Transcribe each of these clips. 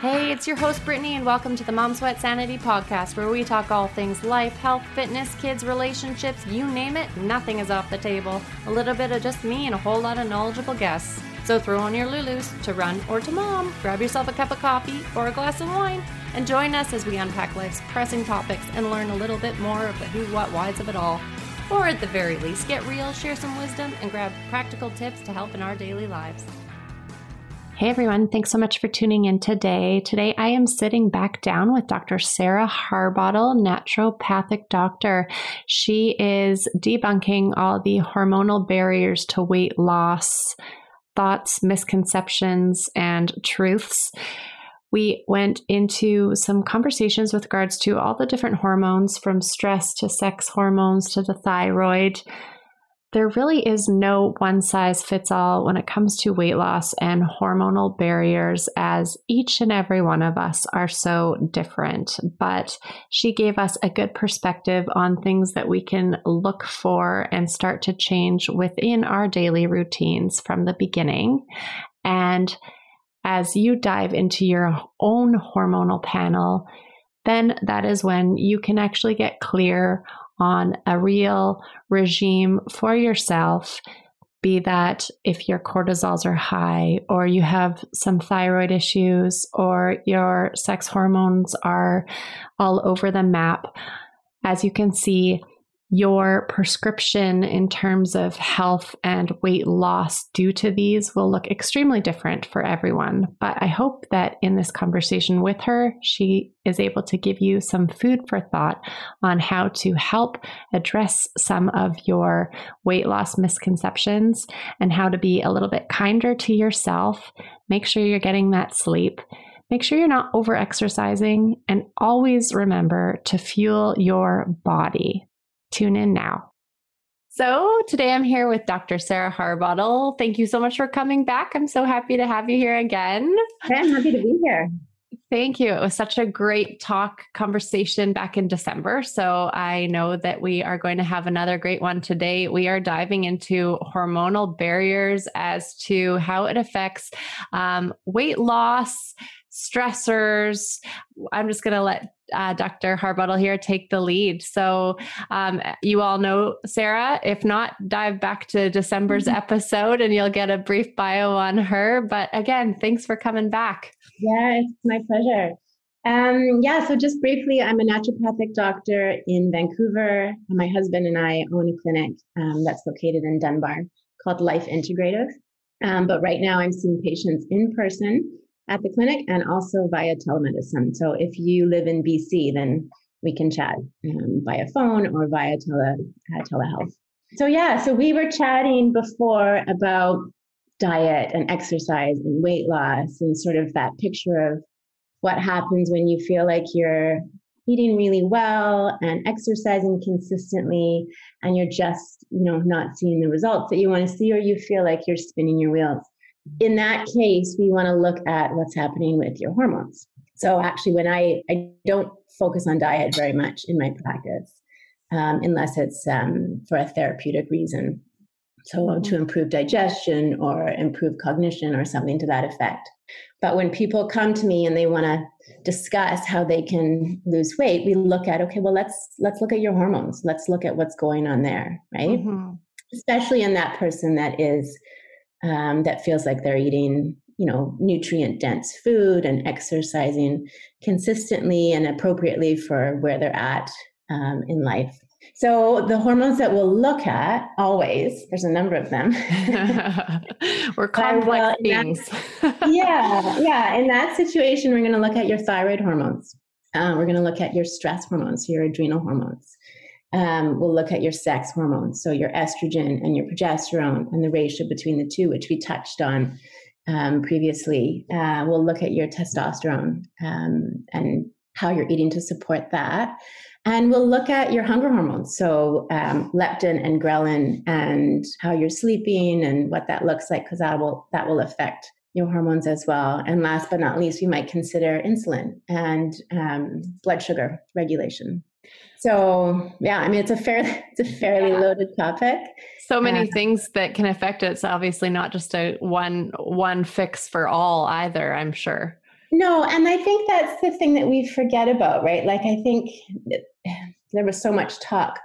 Hey, it's your host Brittany, and welcome to the Mom Sweat Sanity podcast, where we talk all things life, health, fitness, kids, relationships you name it, nothing is off the table. A little bit of just me and a whole lot of knowledgeable guests. So throw on your Lulus to run or to mom, grab yourself a cup of coffee or a glass of wine, and join us as we unpack life's pressing topics and learn a little bit more of the who, what, whys of it all. Or at the very least, get real, share some wisdom, and grab practical tips to help in our daily lives. Hey everyone, thanks so much for tuning in today. Today I am sitting back down with Dr. Sarah Harbottle, naturopathic doctor. She is debunking all the hormonal barriers to weight loss, thoughts, misconceptions, and truths. We went into some conversations with regards to all the different hormones from stress to sex hormones to the thyroid there really is no one size fits all when it comes to weight loss and hormonal barriers, as each and every one of us are so different. But she gave us a good perspective on things that we can look for and start to change within our daily routines from the beginning. And as you dive into your own hormonal panel, then that is when you can actually get clear on a real regime for yourself be that if your cortisols are high or you have some thyroid issues or your sex hormones are all over the map. As you can see your prescription in terms of health and weight loss due to these will look extremely different for everyone. But I hope that in this conversation with her, she is able to give you some food for thought on how to help address some of your weight loss misconceptions and how to be a little bit kinder to yourself. Make sure you're getting that sleep. Make sure you're not over exercising and always remember to fuel your body. Tune in now. So, today I'm here with Dr. Sarah Harbottle. Thank you so much for coming back. I'm so happy to have you here again. I'm happy to be here. Thank you. It was such a great talk conversation back in December. So I know that we are going to have another great one today. We are diving into hormonal barriers as to how it affects um, weight loss, stressors. I'm just going to let uh, Dr. Harbottle here take the lead. So, um, you all know Sarah. If not, dive back to December's mm-hmm. episode and you'll get a brief bio on her. But again, thanks for coming back. Yeah, it's my pleasure. Um, yeah, so just briefly, I'm a naturopathic doctor in Vancouver. My husband and I own a clinic um, that's located in Dunbar called Life Integrative. Um, but right now, I'm seeing patients in person at the clinic and also via telemedicine. So if you live in BC, then we can chat um, via phone or via tele, uh, telehealth. So, yeah, so we were chatting before about diet and exercise and weight loss and sort of that picture of what happens when you feel like you're eating really well and exercising consistently and you're just you know not seeing the results that you want to see or you feel like you're spinning your wheels in that case, we want to look at what's happening with your hormones. So actually, when I, I don't focus on diet very much in my practice, um, unless it's um, for a therapeutic reason. So to improve digestion or improve cognition or something to that effect. But when people come to me and they want to discuss how they can lose weight, we look at okay, well let's let's look at your hormones. Let's look at what's going on there, right? Mm-hmm. Especially in that person that is um, that feels like they're eating you know nutrient dense food and exercising consistently and appropriately for where they're at um, in life. So the hormones that we'll look at always there's a number of them. We're complex beings. Yeah yeah in that situation we're going to look at your thyroid hormones. Um, we're going to look at your stress hormones your adrenal hormones um, we'll look at your sex hormones, so your estrogen and your progesterone, and the ratio between the two, which we touched on um, previously. Uh, we'll look at your testosterone um, and how you're eating to support that. And we'll look at your hunger hormones, so um, leptin and ghrelin, and how you're sleeping and what that looks like, because that will that will affect your hormones as well. And last but not least, we might consider insulin and um, blood sugar regulation. So yeah, I mean it's a fair it's a fairly yeah. loaded topic. So many uh, things that can affect it. It's obviously not just a one one fix for all either, I'm sure. No, and I think that's the thing that we forget about, right? Like, I think there was so much talk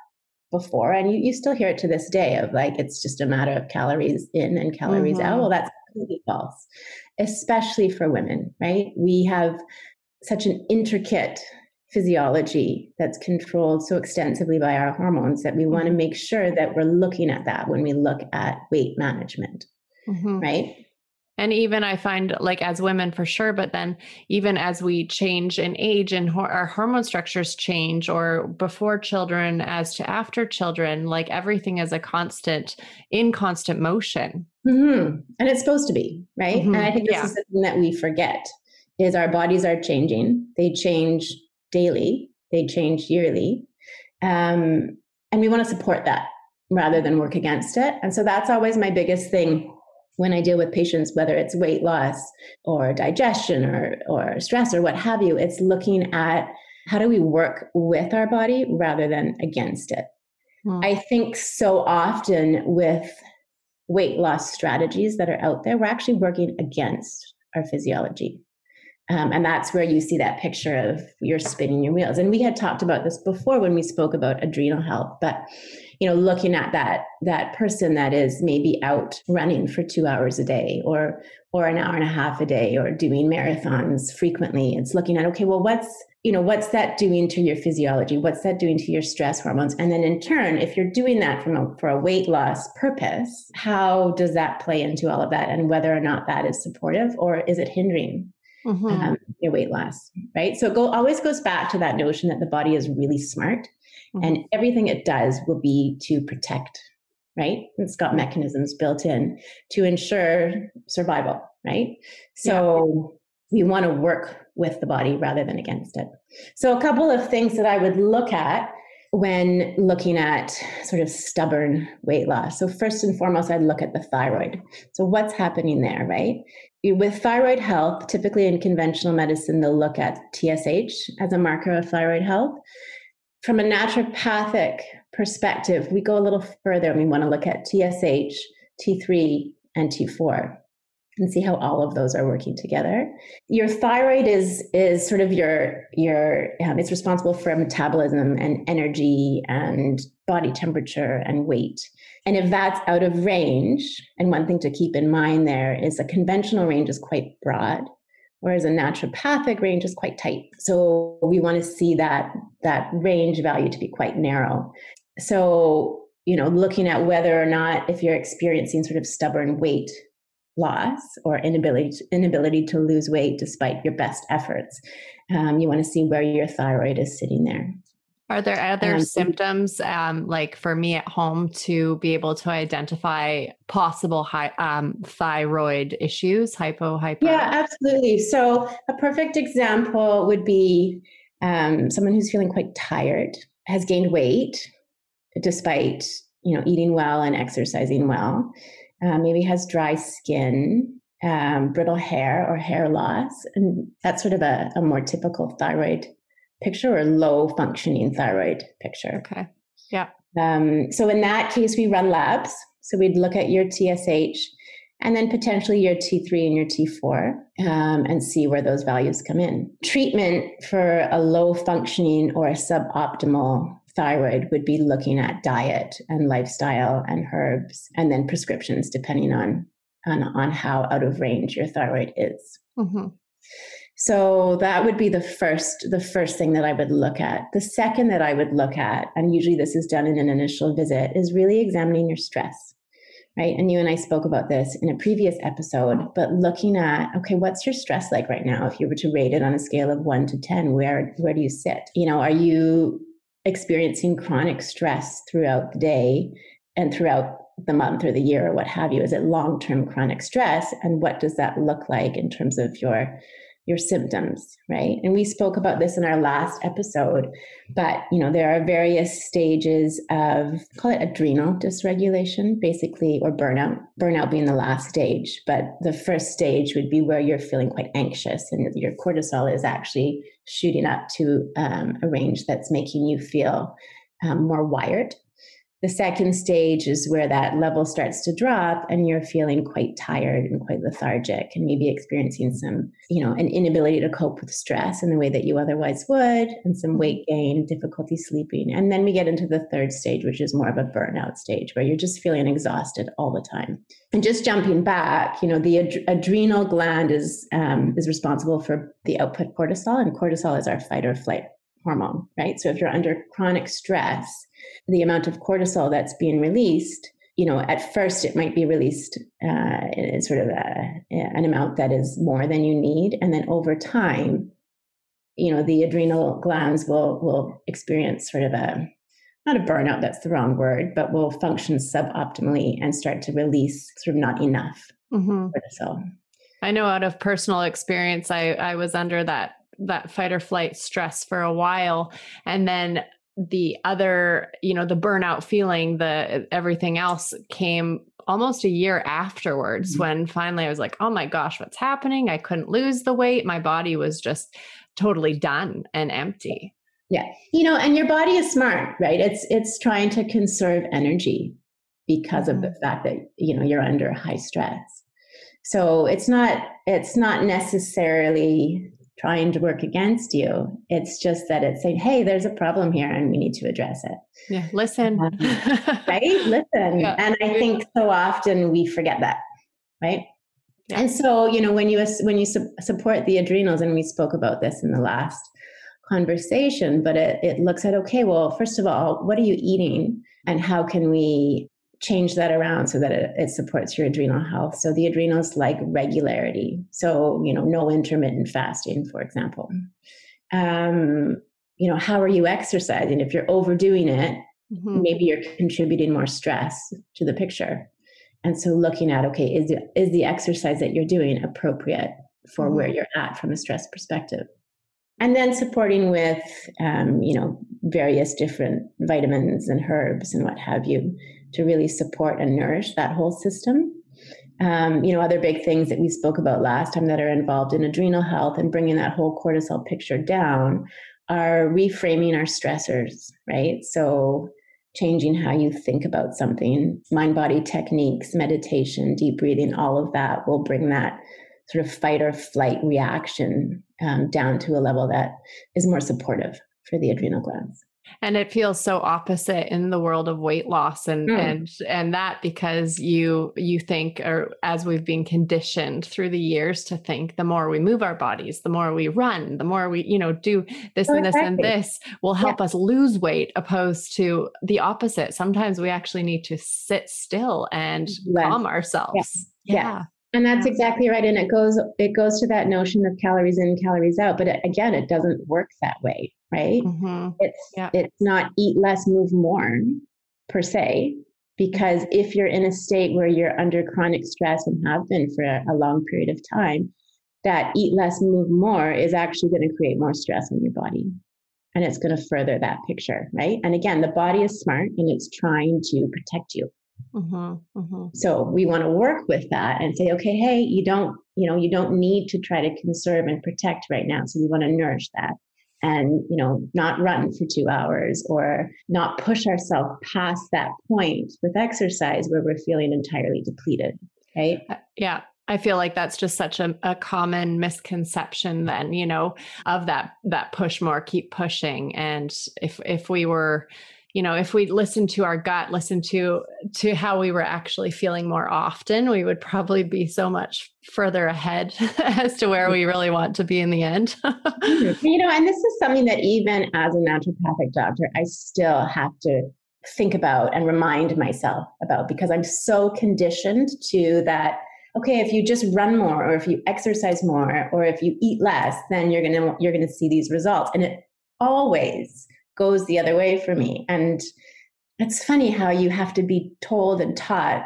before, and you, you still hear it to this day of like, it's just a matter of calories in and calories mm-hmm. out. Well, that's completely false, especially for women, right? We have such an intricate physiology that's controlled so extensively by our hormones that we want to mm-hmm. make sure that we're looking at that when we look at weight management, mm-hmm. right? And even I find like as women for sure, but then even as we change in age and ho- our hormone structures change, or before children as to after children, like everything is a constant, in constant motion. Mm-hmm. And it's supposed to be, right? Mm-hmm. And I think this yeah. is something that we forget is our bodies are changing. They change daily, they change yearly. Um, and we want to support that rather than work against it. And so that's always my biggest thing when I deal with patients, whether it's weight loss or digestion or, or stress or what have you, it's looking at how do we work with our body rather than against it. Hmm. I think so often with weight loss strategies that are out there, we're actually working against our physiology. Um, and that's where you see that picture of you're spinning your wheels. And we had talked about this before when we spoke about adrenal health, but you know, looking at that that person that is maybe out running for two hours a day or or an hour and a half a day or doing marathons frequently. It's looking at, okay, well, what's you know, what's that doing to your physiology? What's that doing to your stress hormones? And then in turn, if you're doing that from a, for a weight loss purpose, how does that play into all of that and whether or not that is supportive or is it hindering mm-hmm. um, your weight loss, right? So it go, always goes back to that notion that the body is really smart mm-hmm. and everything it does will be to protect, right? It's got mechanisms built in to ensure survival, right? So yeah. we want to work with the body rather than against it. So a couple of things that I would look at when looking at sort of stubborn weight loss. So, first and foremost, I'd look at the thyroid. So, what's happening there, right? With thyroid health, typically in conventional medicine, they'll look at TSH as a marker of thyroid health. From a naturopathic perspective, we go a little further and we want to look at TSH, T3, and T4 and see how all of those are working together. Your thyroid is is sort of your your um, it's responsible for metabolism and energy and body temperature and weight. And if that's out of range, and one thing to keep in mind there is a conventional range is quite broad, whereas a naturopathic range is quite tight. So we want to see that that range value to be quite narrow. So you know, looking at whether or not if you're experiencing sort of stubborn weight loss or inability to, inability to lose weight despite your best efforts. Um, you want to see where your thyroid is sitting there. Are there other um, symptoms, um, like for me at home, to be able to identify possible high, um, thyroid issues, hypo, hyper? Yeah, absolutely. So a perfect example would be um, someone who's feeling quite tired, has gained weight despite you know eating well and exercising well uh, maybe has dry skin, um, brittle hair, or hair loss. And that's sort of a, a more typical thyroid picture or low functioning thyroid picture. Okay. Yeah. Um, so in that case, we run labs. So we'd look at your TSH and then potentially your T3 and your T4 um, and see where those values come in. Treatment for a low functioning or a suboptimal thyroid would be looking at diet and lifestyle and herbs and then prescriptions depending on on, on how out of range your thyroid is. Mm-hmm. So that would be the first the first thing that I would look at. The second that I would look at, and usually this is done in an initial visit, is really examining your stress. Right. And you and I spoke about this in a previous episode, but looking at, okay, what's your stress like right now? If you were to rate it on a scale of one to 10, where, where do you sit? You know, are you experiencing chronic stress throughout the day and throughout the month or the year or what have you? Is it long term chronic stress? And what does that look like in terms of your your symptoms right? And we spoke about this in our last episode but you know there are various stages of call it adrenal dysregulation basically or burnout burnout being the last stage but the first stage would be where you're feeling quite anxious and your cortisol is actually shooting up to um, a range that's making you feel um, more wired the second stage is where that level starts to drop and you're feeling quite tired and quite lethargic and maybe experiencing some, you know, an inability to cope with stress in the way that you otherwise would and some weight gain, difficulty sleeping. And then we get into the third stage, which is more of a burnout stage where you're just feeling exhausted all the time. And just jumping back, you know, the ad- adrenal gland is um, is responsible for the output cortisol and cortisol is our fight or flight hormone, right? So if you're under chronic stress, the amount of cortisol that's being released, you know, at first it might be released uh, in sort of a, an amount that is more than you need, and then over time, you know, the adrenal glands will will experience sort of a not a burnout, that's the wrong word, but will function suboptimally and start to release sort of not enough mm-hmm. cortisol. I know out of personal experience, I, I was under that that fight or flight stress for a while. And then the other you know the burnout feeling the everything else came almost a year afterwards mm-hmm. when finally i was like oh my gosh what's happening? I couldn't lose the weight. My body was just totally done and empty. Yeah. You know and your body is smart right? It's it's trying to conserve energy because of the mm-hmm. fact that you know you're under high stress. So it's not it's not necessarily trying to work against you. It's just that it's saying, hey, there's a problem here and we need to address it. Yeah, listen. Um, right? Listen. Yeah. And I think so often we forget that, right? Yeah. And so, you know, when you when you su- support the adrenals, and we spoke about this in the last conversation, but it, it looks at okay, well, first of all, what are you eating, and how can we change that around so that it, it, supports your adrenal health. So the adrenals like regularity. So, you know, no intermittent fasting, for example. Um, you know, how are you exercising? If you're overdoing it, mm-hmm. maybe you're contributing more stress to the picture. And so looking at, okay, is, is the exercise that you're doing appropriate for mm-hmm. where you're at from a stress perspective? and then supporting with um, you know various different vitamins and herbs and what have you to really support and nourish that whole system. Um, you know, other big things that we spoke about last time that are involved in adrenal health and bringing that whole cortisol picture down are reframing our stressors, right? So, changing how you think about something, mind body techniques, meditation, deep breathing, all of that will bring that sort of fight or flight reaction um, down to a level that is more supportive for the adrenal glands and it feels so opposite in the world of weight loss and mm. and and that because you you think or as we've been conditioned through the years to think the more we move our bodies the more we run the more we you know do this oh, and this exactly. and this will help yeah. us lose weight opposed to the opposite sometimes we actually need to sit still and calm ourselves yeah. yeah. And that's exactly right. And it goes it goes to that notion of calories in, calories out. But again, it doesn't work that way, right? Mm-hmm. It's yeah. it's not eat less, move more per se. Because if you're in a state where you're under chronic stress and have been for a, a long period of time, that eat less, move more is actually going to create more stress on your body. And it's going to further that picture, right? And again, the body is smart and it's trying to protect you. Mm-hmm, mm-hmm. So we want to work with that and say, okay, hey, you don't, you know, you don't need to try to conserve and protect right now. So we want to nourish that and, you know, not run for two hours or not push ourselves past that point with exercise where we're feeling entirely depleted. Right. Uh, yeah. I feel like that's just such a, a common misconception then, you know, of that that push more, keep pushing. And if if we were you know if we listened to our gut listen to to how we were actually feeling more often we would probably be so much further ahead as to where we really want to be in the end. You know and this is something that even as a naturopathic doctor i still have to think about and remind myself about because i'm so conditioned to that okay if you just run more or if you exercise more or if you eat less then you're going to you're going to see these results. And it always goes the other way for me. And it's funny how you have to be told and taught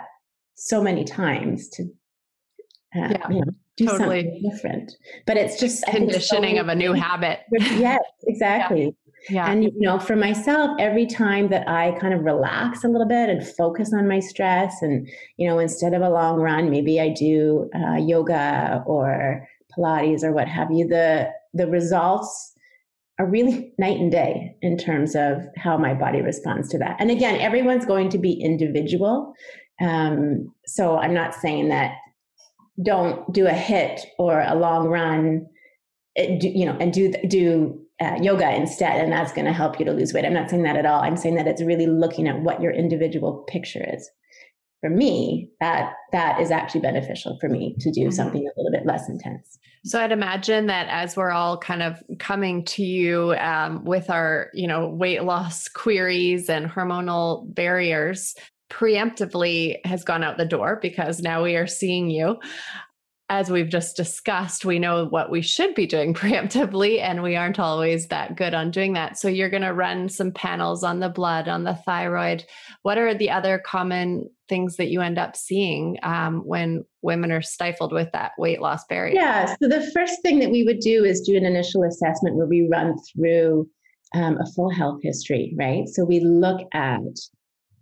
so many times to uh, yeah, you know, do totally. something different. But it's just conditioning so of a new habit. yes, exactly. Yeah. Yeah. And, you know, for myself, every time that I kind of relax a little bit and focus on my stress, and, you know, instead of a long run, maybe I do uh, yoga or Pilates or what have you, the, the results are really night and day in terms of how my body responds to that. And again, everyone's going to be individual. Um, so I'm not saying that don't do a hit or a long run, you know, and do do uh, yoga instead, and that's going to help you to lose weight. I'm not saying that at all. I'm saying that it's really looking at what your individual picture is. For me, that that is actually beneficial for me to do mm-hmm. something a little bit less intense. So I'd imagine that as we're all kind of coming to you um, with our, you know, weight loss queries and hormonal barriers, preemptively has gone out the door because now we are seeing you as we've just discussed, we know what we should be doing preemptively, and we aren't always that good on doing that. So, you're going to run some panels on the blood, on the thyroid. What are the other common things that you end up seeing um, when women are stifled with that weight loss barrier? Yeah. So, the first thing that we would do is do an initial assessment where we run through um, a full health history, right? So, we look at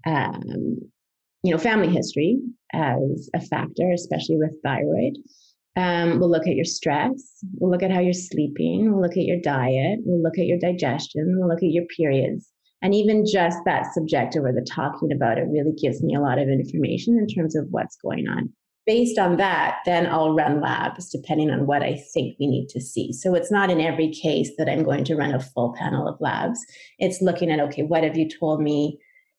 um, you know, family history as a factor, especially with thyroid. Um, we'll look at your stress. We'll look at how you're sleeping. We'll look at your diet. We'll look at your digestion. We'll look at your periods. And even just that subjective or the talking about it really gives me a lot of information in terms of what's going on. Based on that, then I'll run labs depending on what I think we need to see. So it's not in every case that I'm going to run a full panel of labs. It's looking at, okay, what have you told me?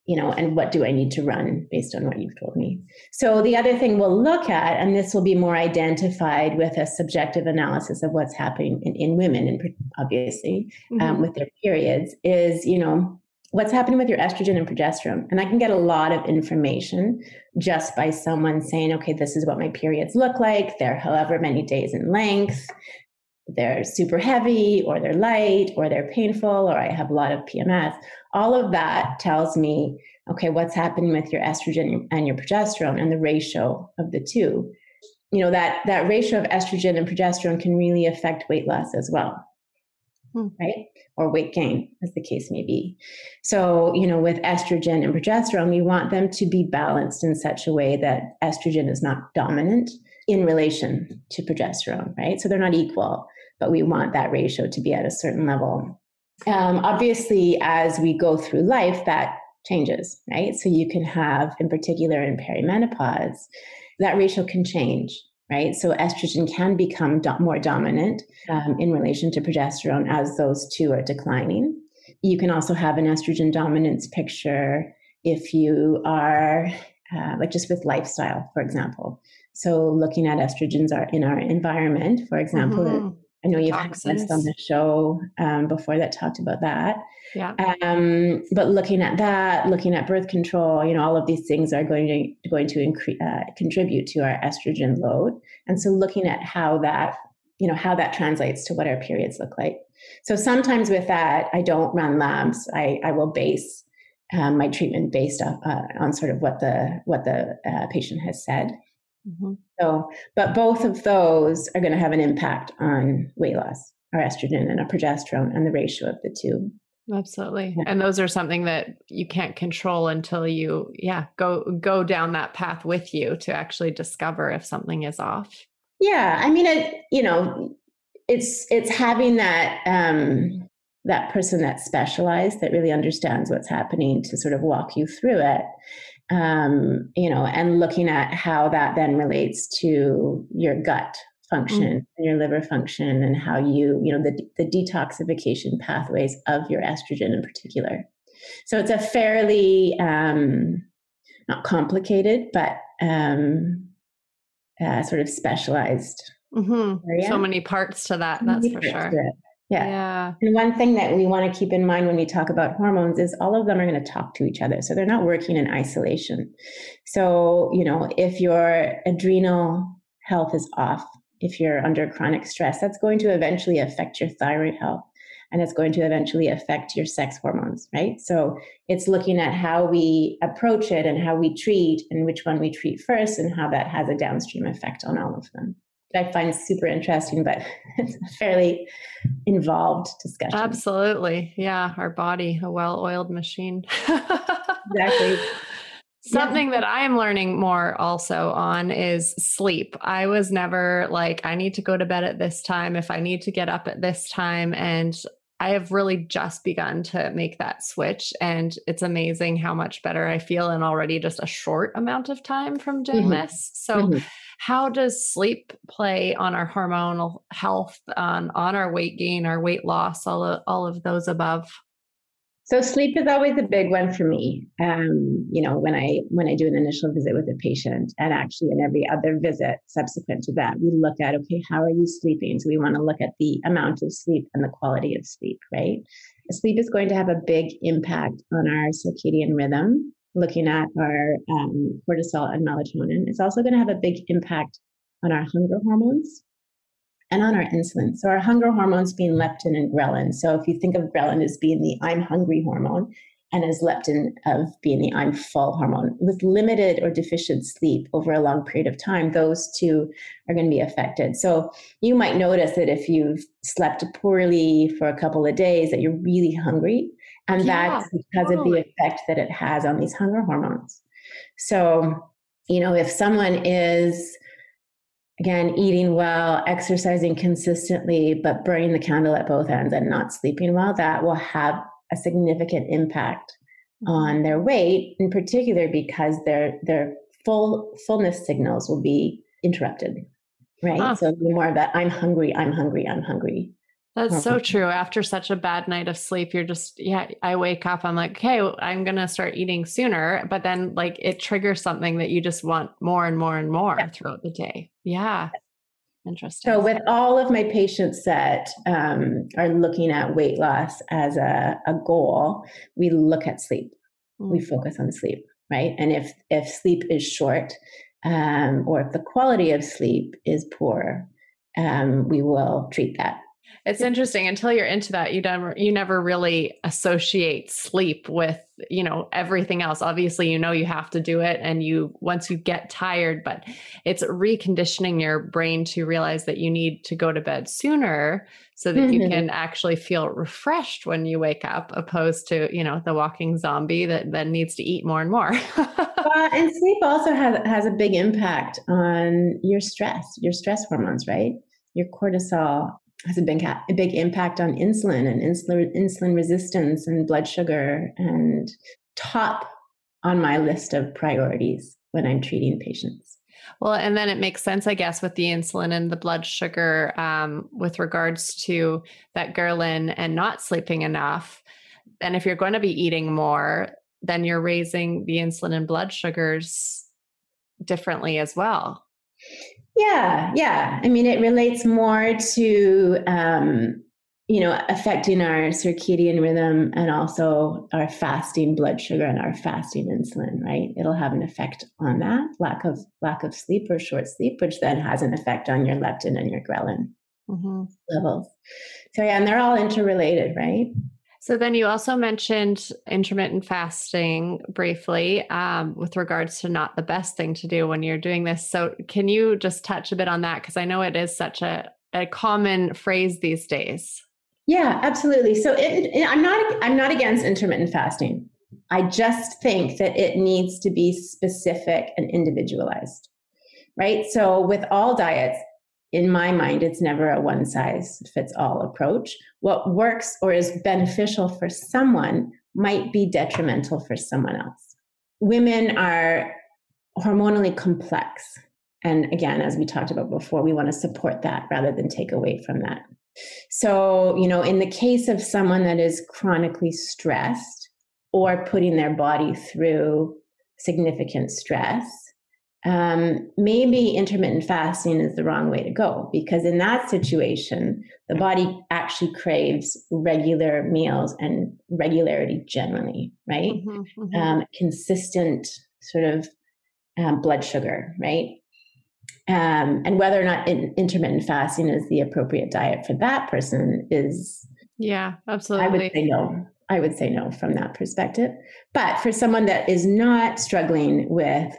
You know, and what do I need to run based on what you've told me? So the other thing we'll look at, and this will be more identified with a subjective analysis of what's happening in, in women, and obviously um, mm-hmm. um, with their periods, is you know what's happening with your estrogen and progesterone. And I can get a lot of information just by someone saying, okay, this is what my periods look like. They're however many days in length. They're super heavy, or they're light, or they're painful, or I have a lot of PMS all of that tells me okay what's happening with your estrogen and your progesterone and the ratio of the two. You know that that ratio of estrogen and progesterone can really affect weight loss as well hmm. right? Or weight gain as the case may be. So you know with estrogen and progesterone we want them to be balanced in such a way that estrogen is not dominant in relation to progesterone right? So they're not equal but we want that ratio to be at a certain level um, obviously, as we go through life, that changes, right? So you can have, in particular in perimenopause, that ratio can change, right? So estrogen can become do- more dominant um, in relation to progesterone as those two are declining. You can also have an estrogen dominance picture if you are, uh, like just with lifestyle, for example. So looking at estrogens are in our environment, for example, mm-hmm I know you've had guests on the show um, before that talked about that. Yeah. Um, but looking at that, looking at birth control, you know, all of these things are going to going to increase uh, contribute to our estrogen load. And so, looking at how that, you know, how that translates to what our periods look like. So sometimes with that, I don't run labs. I, I will base um, my treatment based off, uh, on sort of what the what the uh, patient has said. Mm-hmm. So, but both of those are going to have an impact on weight loss, our estrogen and our progesterone, and the ratio of the two. Absolutely. Yeah. And those are something that you can't control until you, yeah, go go down that path with you to actually discover if something is off. Yeah, I mean, it. You know, it's it's having that um, that person that's specialized that really understands what's happening to sort of walk you through it um, you know, and looking at how that then relates to your gut function mm. and your liver function and how you, you know, the, the detoxification pathways of your estrogen in particular. So it's a fairly, um, not complicated, but um, uh, sort of specialized. Mm-hmm. So many parts to that, that's for sure. Yeah. yeah. And one thing that we want to keep in mind when we talk about hormones is all of them are going to talk to each other. So they're not working in isolation. So, you know, if your adrenal health is off, if you're under chronic stress, that's going to eventually affect your thyroid health and it's going to eventually affect your sex hormones, right? So it's looking at how we approach it and how we treat and which one we treat first and how that has a downstream effect on all of them. I find super interesting, but it's a fairly involved discussion. Absolutely. Yeah. Our body, a well oiled machine. exactly. Something yeah. that I am learning more also on is sleep. I was never like, I need to go to bed at this time if I need to get up at this time. And I have really just begun to make that switch. And it's amazing how much better I feel in already just a short amount of time from doing mm-hmm. this. So, mm-hmm. How does sleep play on our hormonal health, on, on our weight gain, our weight loss, all of, all of those above? So sleep is always a big one for me. Um, you know, when I when I do an initial visit with a patient, and actually in every other visit subsequent to that, we look at okay, how are you sleeping? So we want to look at the amount of sleep and the quality of sleep, right? Sleep is going to have a big impact on our circadian rhythm. Looking at our um, cortisol and melatonin, it's also going to have a big impact on our hunger hormones and on our insulin. So our hunger hormones being leptin and ghrelin. So if you think of ghrelin as being the I'm hungry hormone and as leptin of being the I'm full hormone, with limited or deficient sleep over a long period of time, those two are going to be affected. So you might notice that if you've slept poorly for a couple of days, that you're really hungry. And yeah, that's because totally. of the effect that it has on these hunger hormones. So, you know, if someone is again, eating well, exercising consistently, but burning the candle at both ends and not sleeping well, that will have a significant impact on mm-hmm. their weight, in particular because their their full fullness signals will be interrupted. Right. Huh. So more of that, I'm hungry, I'm hungry, I'm hungry. That's so true. After such a bad night of sleep, you're just, yeah, I wake up, I'm like, okay, I'm going to start eating sooner. But then, like, it triggers something that you just want more and more and more yeah. throughout the day. Yeah. Interesting. So, with all of my patients that um, are looking at weight loss as a, a goal, we look at sleep. Mm. We focus on sleep, right? And if if sleep is short, um, or if the quality of sleep is poor, um, we will treat that it's interesting until you're into that you never you never really associate sleep with you know everything else. Obviously you know you have to do it and you once you get tired but it's reconditioning your brain to realize that you need to go to bed sooner so that mm-hmm. you can actually feel refreshed when you wake up opposed to you know the walking zombie that then needs to eat more and more. Uh, and sleep also has has a big impact on your stress your stress hormones right? Your cortisol has a big a big impact on insulin and insulin insulin resistance and blood sugar and top on my list of priorities when I'm treating patients. Well, and then it makes sense, I guess, with the insulin and the blood sugar um, with regards to that ghrelin and not sleeping enough. And if you're going to be eating more, then you're raising the insulin and blood sugars differently as well. Yeah, yeah. I mean, it relates more to, um, you know, affecting our circadian rhythm and also our fasting blood sugar and our fasting insulin, right? It'll have an effect on that lack of lack of sleep or short sleep, which then has an effect on your leptin and your ghrelin mm-hmm. levels. So yeah, and they're all interrelated, right? So then you also mentioned intermittent fasting briefly um, with regards to not the best thing to do when you're doing this. So can you just touch a bit on that? Because I know it is such a, a common phrase these days. Yeah, absolutely. So it, it, I'm not I'm not against intermittent fasting. I just think that it needs to be specific and individualized. Right? So with all diets, in my mind, it's never a one size fits all approach. What works or is beneficial for someone might be detrimental for someone else. Women are hormonally complex. And again, as we talked about before, we want to support that rather than take away from that. So, you know, in the case of someone that is chronically stressed or putting their body through significant stress, um, maybe intermittent fasting is the wrong way to go because in that situation, the body actually craves regular meals and regularity generally, right? Mm-hmm, mm-hmm. Um, consistent sort of um, blood sugar, right? Um, and whether or not in, intermittent fasting is the appropriate diet for that person is. Yeah, absolutely. I would say no. I would say no from that perspective. But for someone that is not struggling with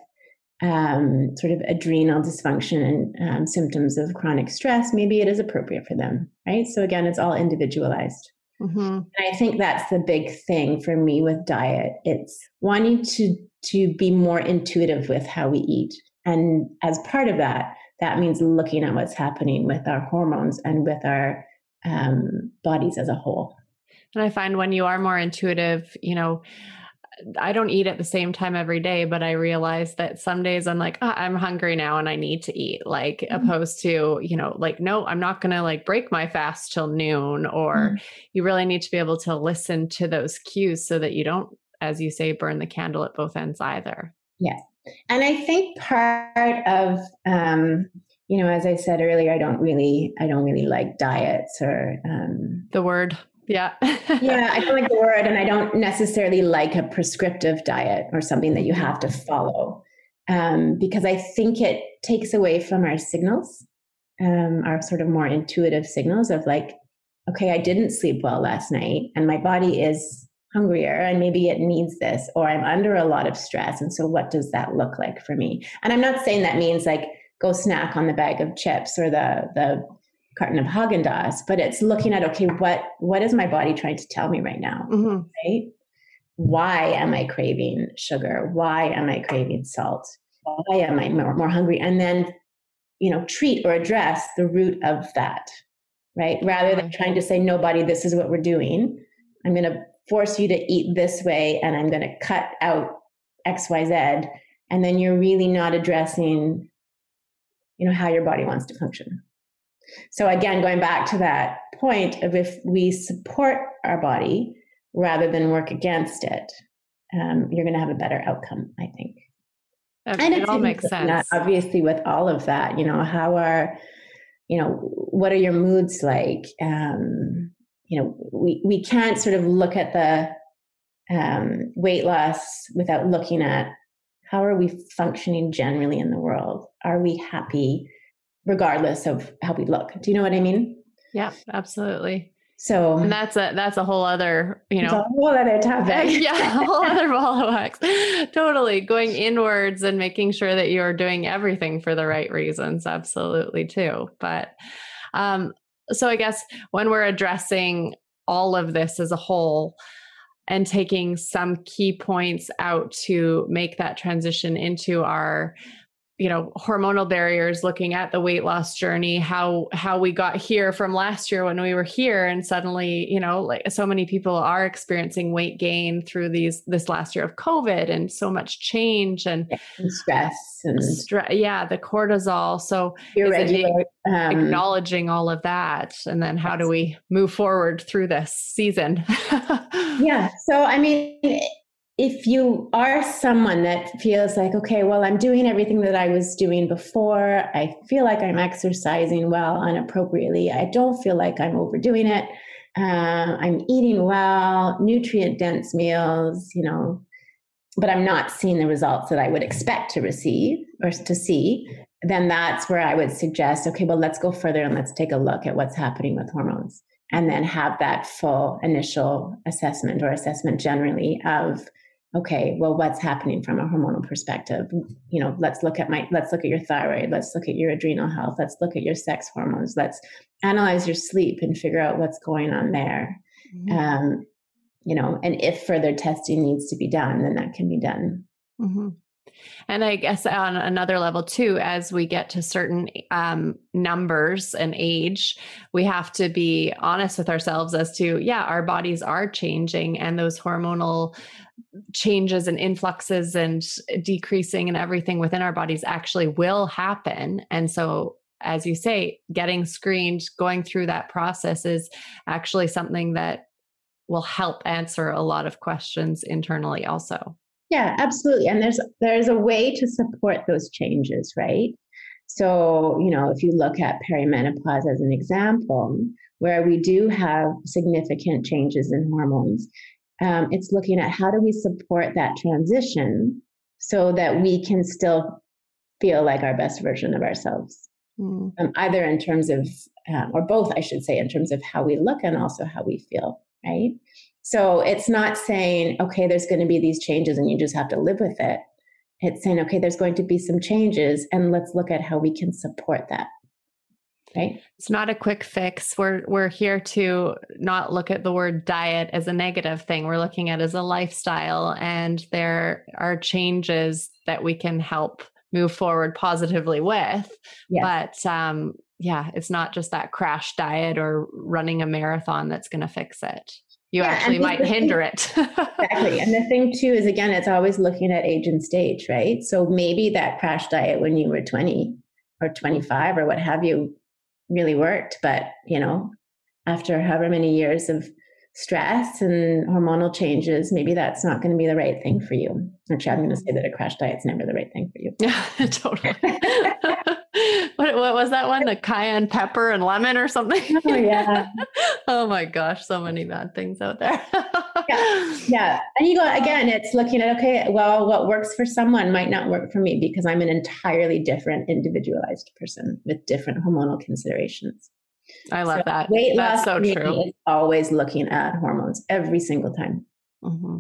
um, sort of adrenal dysfunction and um, symptoms of chronic stress, maybe it is appropriate for them, right? So again, it's all individualized. Mm-hmm. And I think that's the big thing for me with diet. It's wanting to to be more intuitive with how we eat, and as part of that, that means looking at what's happening with our hormones and with our um, bodies as a whole. And I find when you are more intuitive, you know, I don't eat at the same time every day, but I realize that some days I'm like, oh, I'm hungry now and I need to eat, like mm-hmm. opposed to, you know, like, no, I'm not going to like break my fast till noon. Or mm-hmm. you really need to be able to listen to those cues so that you don't, as you say, burn the candle at both ends either. Yeah. And I think part of, um, you know, as I said earlier, I don't really, I don't really like diets or um, the word yeah. yeah, I don't like the word, and I don't necessarily like a prescriptive diet or something that you have to follow um, because I think it takes away from our signals, um, our sort of more intuitive signals of like, okay, I didn't sleep well last night, and my body is hungrier, and maybe it needs this, or I'm under a lot of stress. And so, what does that look like for me? And I'm not saying that means like, go snack on the bag of chips or the the carton of Haagen Dazs, but it's looking at okay, what what is my body trying to tell me right now? Mm-hmm. Right? Why am I craving sugar? Why am I craving salt? Why am I more, more hungry? And then, you know, treat or address the root of that, right? Rather than trying to say, nobody, this is what we're doing. I'm going to force you to eat this way and I'm going to cut out XYZ. And then you're really not addressing, you know, how your body wants to function. So again, going back to that point of if we support our body rather than work against it, um, you're going to have a better outcome, I think. and it all makes sense. Obviously, with all of that, you know, how are, you know, what are your moods like? Um, you know, we we can't sort of look at the um, weight loss without looking at how are we functioning generally in the world? Are we happy? Regardless of how we look. Do you know what I mean? Yeah, absolutely. So and that's a that's a whole other you know a whole other topic. yeah, a whole other ball of wax. Totally going inwards and making sure that you're doing everything for the right reasons. Absolutely too. But um, so I guess when we're addressing all of this as a whole and taking some key points out to make that transition into our you know hormonal barriers looking at the weight loss journey how how we got here from last year when we were here and suddenly you know like so many people are experiencing weight gain through these this last year of covid and so much change and, and stress and stress yeah the cortisol. So regular, um, acknowledging all of that? And then how do we move forward through this season? Yeah so i mean if you are someone that feels like, okay, well, I'm doing everything that I was doing before, I feel like I'm exercising well and appropriately, I don't feel like I'm overdoing it, uh, I'm eating well, nutrient dense meals, you know, but I'm not seeing the results that I would expect to receive or to see, then that's where I would suggest, okay, well, let's go further and let's take a look at what's happening with hormones. And then have that full initial assessment or assessment generally of okay well what's happening from a hormonal perspective you know let's look at my let's look at your thyroid let's look at your adrenal health let's look at your sex hormones let's analyze your sleep and figure out what's going on there mm-hmm. um, you know and if further testing needs to be done then that can be done mm-hmm. And I guess on another level too, as we get to certain um, numbers and age, we have to be honest with ourselves as to, yeah, our bodies are changing and those hormonal changes and influxes and decreasing and everything within our bodies actually will happen. And so, as you say, getting screened, going through that process is actually something that will help answer a lot of questions internally also. Yeah, absolutely. And there's there's a way to support those changes, right? So, you know, if you look at perimenopause as an example, where we do have significant changes in hormones, um, it's looking at how do we support that transition so that we can still feel like our best version of ourselves mm. um, either in terms of um, or both i should say in terms of how we look and also how we feel right so it's not saying okay there's going to be these changes and you just have to live with it it's saying okay there's going to be some changes and let's look at how we can support that Right. It's not a quick fix. We're we're here to not look at the word diet as a negative thing. We're looking at as a lifestyle and there are changes that we can help move forward positively with. Yes. But um yeah, it's not just that crash diet or running a marathon that's going to fix it. You yeah, actually might hinder it. exactly. And the thing too is again, it's always looking at age and stage, right? So maybe that crash diet when you were 20 or 25 or what have you really worked. But, you know, after however many years of stress and hormonal changes, maybe that's not going to be the right thing for you. Actually, I'm going to say that a crash diet's never the right thing for you. Yeah, totally. what, was that one? The cayenne pepper and lemon or something? Oh, yeah. oh my gosh, so many bad things out there. yeah. Yeah. And you go, again, it's looking at, okay, well, what works for someone might not work for me because I'm an entirely different individualized person with different hormonal considerations. I love so that. Weight That's loss so true. Is always looking at hormones every single time. Mm-hmm.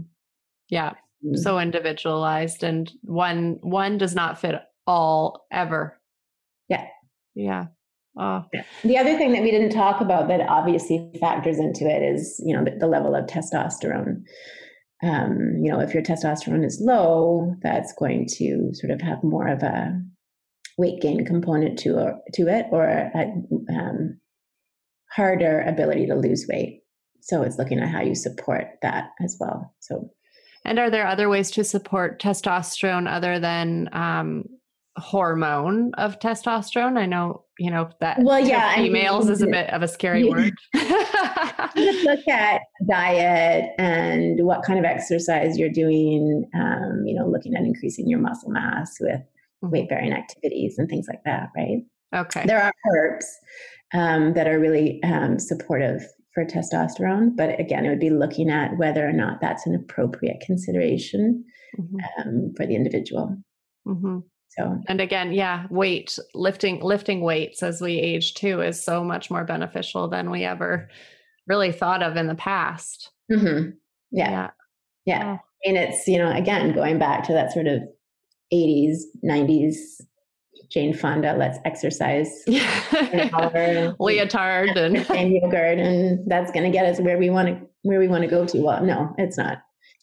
Yeah, mm-hmm. so individualized, and one one does not fit all ever. Yeah, yeah. Oh. The other thing that we didn't talk about that obviously factors into it is you know the, the level of testosterone. Um, you know, if your testosterone is low, that's going to sort of have more of a weight gain component to or, to it, or a, um, harder ability to lose weight. So it's looking at how you support that as well. So, and are there other ways to support testosterone other than um, hormone of testosterone? I know you know that. Well, yeah, females I mean, is a bit of a scary word. just look at diet and what kind of exercise you're doing. Um, you know, looking at increasing your muscle mass with mm-hmm. weight bearing activities and things like that. Right. Okay. There are herbs um, that are really um, supportive for testosterone. But again, it would be looking at whether or not that's an appropriate consideration mm-hmm. um, for the individual. Mm-hmm. So, and again, yeah, weight lifting lifting weights as we age too is so much more beneficial than we ever really thought of in the past. Mm-hmm. Yeah. yeah, yeah, And it's you know again going back to that sort of 80s, 90s Jane Fonda, let's exercise. Leotard and, and yogurt, and that's going to get us where we want to where we want to go to. Well, no, it's not.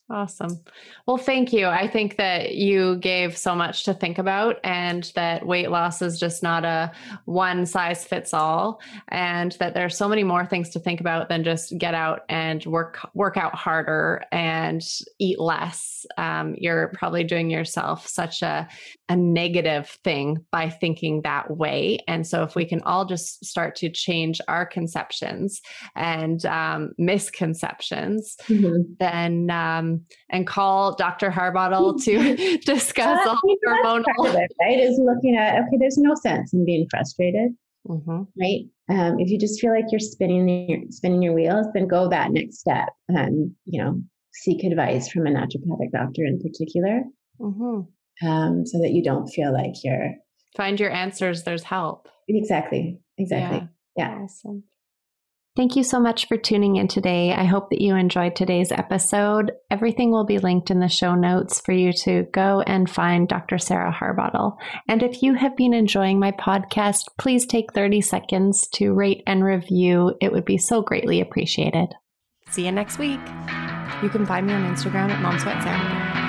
Awesome. Well, thank you. I think that you gave so much to think about and that weight loss is just not a one size fits all and that there's so many more things to think about than just get out and work work out harder and eat less. Um, you're probably doing yourself such a a negative thing by thinking that way. And so if we can all just start to change our conceptions and um, misconceptions, mm-hmm. then um, and call Dr. Harbottle to discuss all hormonal. It, right? Is looking at okay, there's no sense in being frustrated, mm-hmm. right? Um, if you just feel like you're spinning your spinning your wheels, then go that next step and you know seek advice from a naturopathic doctor in particular, mm-hmm. um, so that you don't feel like you're find your answers. There's help. Exactly. Exactly. Yeah. yeah. Awesome. Thank you so much for tuning in today. I hope that you enjoyed today's episode. Everything will be linked in the show notes for you to go and find Dr. Sarah Harbottle. And if you have been enjoying my podcast, please take 30 seconds to rate and review. It would be so greatly appreciated. See you next week. You can find me on Instagram at Mom Sweat Sarah.